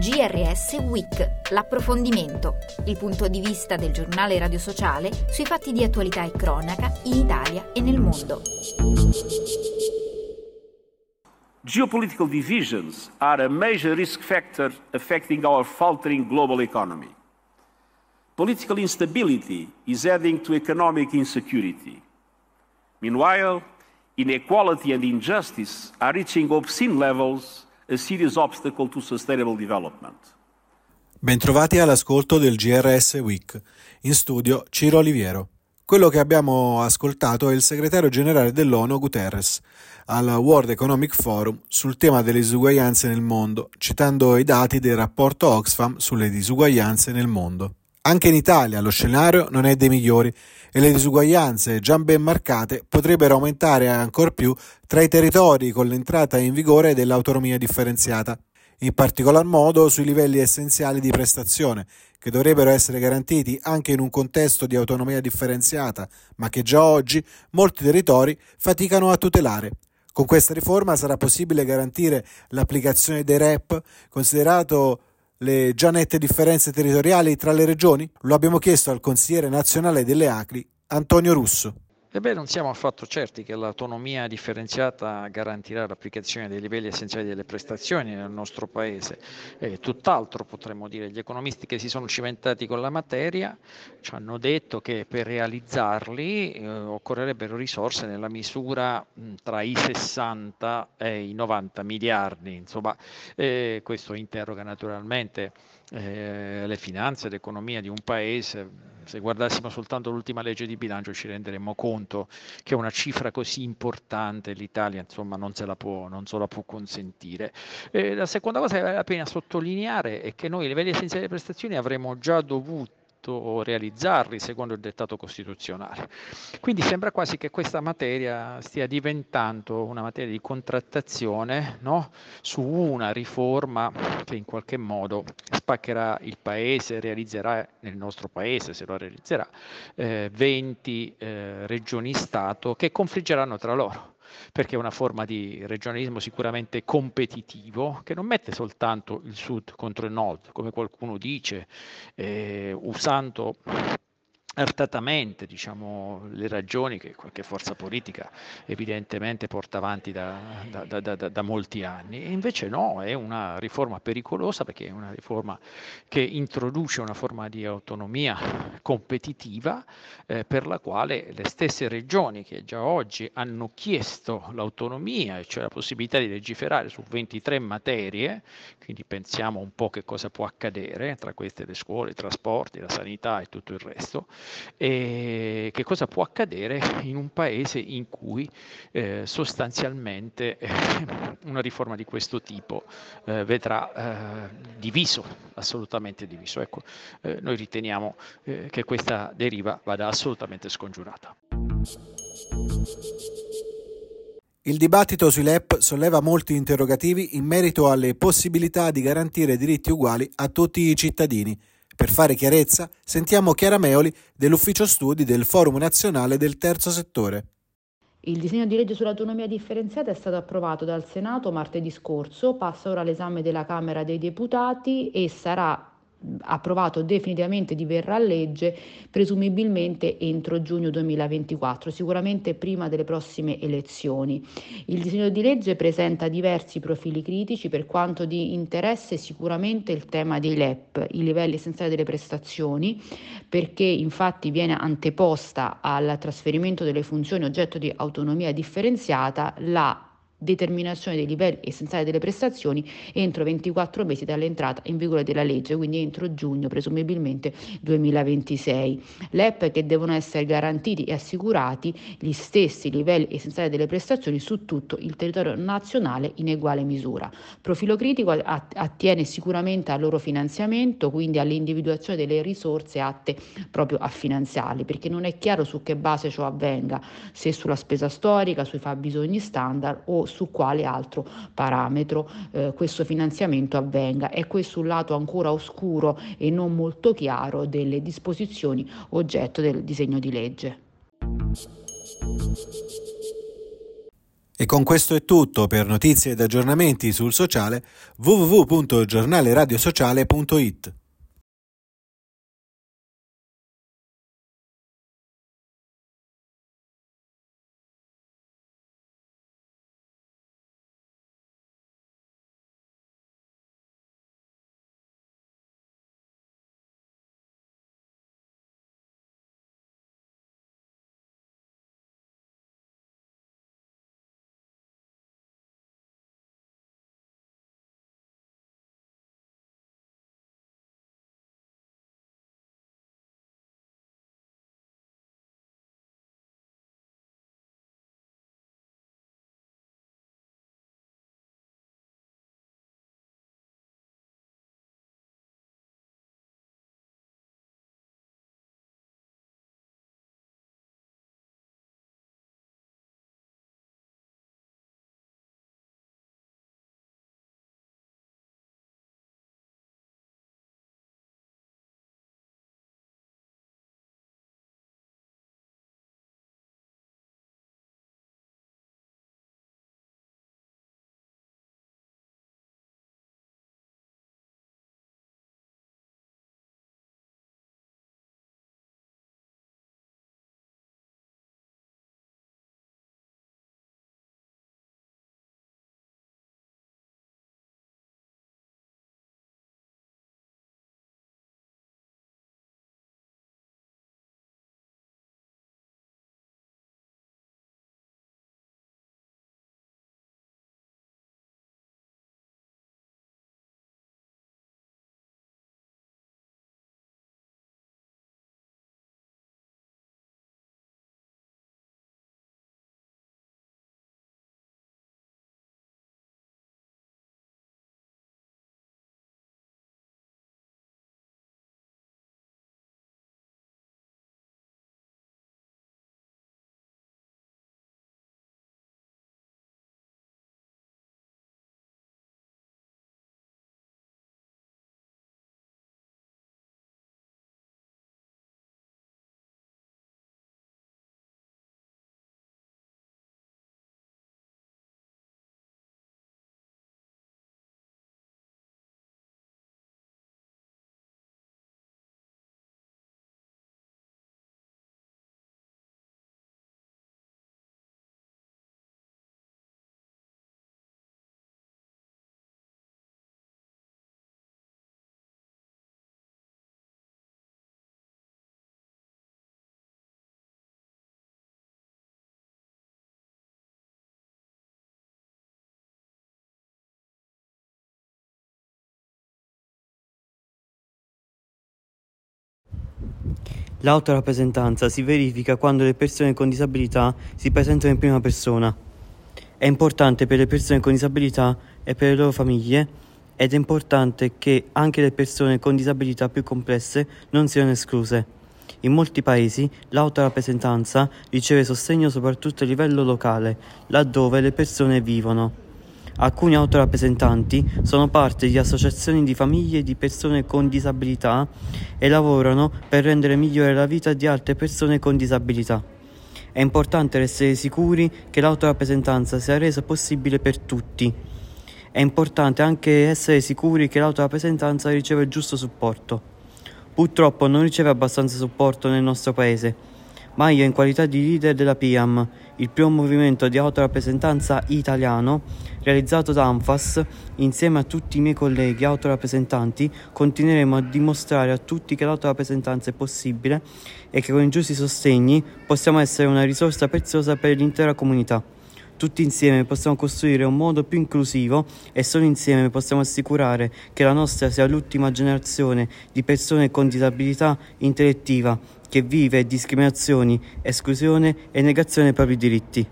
GRS Week, l'approfondimento, il punto di vista del giornale radio sociale sui fatti di attualità e cronaca in Italia e nel mondo. Geopolitical divisions are a major risk factor affecting our faltering global economy. Political instability is adding to economic insecurity. Meanwhile, inequality and injustice are reaching obscene levels a serious obstacle to sustainable development. Bentrovati all'ascolto del GRS Week. In studio Ciro Oliviero. Quello che abbiamo ascoltato è il segretario generale dell'ONU Guterres al World Economic Forum sul tema delle disuguaglianze nel mondo, citando i dati del rapporto Oxfam sulle disuguaglianze nel mondo. Anche in Italia lo scenario non è dei migliori e le disuguaglianze già ben marcate potrebbero aumentare ancor più tra i territori con l'entrata in vigore dell'autonomia differenziata, in particolar modo sui livelli essenziali di prestazione, che dovrebbero essere garantiti anche in un contesto di autonomia differenziata, ma che già oggi molti territori faticano a tutelare. Con questa riforma sarà possibile garantire l'applicazione dei REP, considerato le già nette differenze territoriali tra le regioni? Lo abbiamo chiesto al consigliere nazionale delle Acri, Antonio Russo. Ebbene, non siamo affatto certi che l'autonomia differenziata garantirà l'applicazione dei livelli essenziali delle prestazioni nel nostro Paese. Eh, tutt'altro potremmo dire. Gli economisti che si sono cimentati con la materia ci hanno detto che per realizzarli eh, occorrerebbero risorse nella misura mh, tra i 60 e i 90 miliardi. Insomma, eh, questo interroga naturalmente eh, le finanze, l'economia di un paese. Se guardassimo soltanto l'ultima legge di bilancio ci renderemmo conto che una cifra così importante l'Italia insomma, non, se la può, non se la può consentire. Eh, la seconda cosa che vale la pena sottolineare è che noi i livelli essenziali delle prestazioni avremmo già dovuto o realizzarli secondo il dettato costituzionale. Quindi sembra quasi che questa materia stia diventando una materia di contrattazione no? su una riforma che in qualche modo spaccherà il paese, realizzerà nel nostro paese, se lo realizzerà, eh, 20 eh, regioni-stato che confliggeranno tra loro perché è una forma di regionalismo sicuramente competitivo che non mette soltanto il sud contro il nord, come qualcuno dice, eh, usando artatamente diciamo, le ragioni che qualche forza politica evidentemente porta avanti da, da, da, da, molti anni. E invece no, è una riforma pericolosa perché è una riforma che introduce una forma di autonomia competitiva eh, per la quale le stesse regioni che già oggi hanno chiesto l'autonomia, cioè la possibilità di legiferare su 23 materie, quindi pensiamo un po' che cosa può accadere, tra queste le scuole, i trasporti, la sanità e tutto il resto, e che cosa può accadere in un paese in cui eh, sostanzialmente eh, una riforma di questo tipo eh, vedrà eh, diviso, assolutamente diviso. Ecco, eh, noi riteniamo eh, che questa deriva vada assolutamente scongiurata. Il dibattito sui LEP solleva molti interrogativi in merito alle possibilità di garantire diritti uguali a tutti i cittadini per fare chiarezza, sentiamo Chiara Meoli dell'Ufficio Studi del Forum Nazionale del Terzo Settore. Il disegno di legge sull'autonomia differenziata è stato approvato dal Senato martedì scorso, passa ora all'esame della Camera dei Deputati e sarà approvato definitivamente diverrà legge presumibilmente entro giugno 2024, sicuramente prima delle prossime elezioni. Il disegno di legge presenta diversi profili critici per quanto di interesse sicuramente il tema dei LEP, i livelli essenziali delle prestazioni, perché infatti viene anteposta al trasferimento delle funzioni oggetto di autonomia differenziata la determinazione dei livelli essenziali delle prestazioni entro 24 mesi dall'entrata in vigore della legge, quindi entro giugno presumibilmente 2026. L'EP che devono essere garantiti e assicurati gli stessi livelli essenziali delle prestazioni su tutto il territorio nazionale in uguale misura. Profilo critico attiene sicuramente al loro finanziamento, quindi all'individuazione delle risorse atte proprio a finanziarli, perché non è chiaro su che base ciò avvenga, se sulla spesa storica, sui fabbisogni standard o su quale altro parametro eh, questo finanziamento avvenga. È questo un lato ancora oscuro e non molto chiaro delle disposizioni oggetto del disegno di legge. E con questo è tutto per notizie ed aggiornamenti sul sociale www.giornaleradiosociale.it. L'autorappresentanza si verifica quando le persone con disabilità si presentano in prima persona. È importante per le persone con disabilità e per le loro famiglie ed è importante che anche le persone con disabilità più complesse non siano escluse. In molti paesi l'autorappresentanza riceve sostegno soprattutto a livello locale, laddove le persone vivono. Alcuni autorappresentanti sono parte di associazioni di famiglie di persone con disabilità e lavorano per rendere migliore la vita di altre persone con disabilità. È importante essere sicuri che l'autorappresentanza sia resa possibile per tutti. È importante anche essere sicuri che l'autorappresentanza riceve il giusto supporto. Purtroppo non riceve abbastanza supporto nel nostro paese ma io in qualità di leader della PIAM, il primo movimento di autorappresentanza italiano, realizzato da ANFAS, insieme a tutti i miei colleghi autorappresentanti, continueremo a dimostrare a tutti che l'autorappresentanza è possibile e che con i giusti sostegni possiamo essere una risorsa preziosa per l'intera comunità. Tutti insieme possiamo costruire un modo più inclusivo e solo insieme possiamo assicurare che la nostra sia l'ultima generazione di persone con disabilità intellettiva che vive discriminazioni, esclusione e negazione dei propri diritti.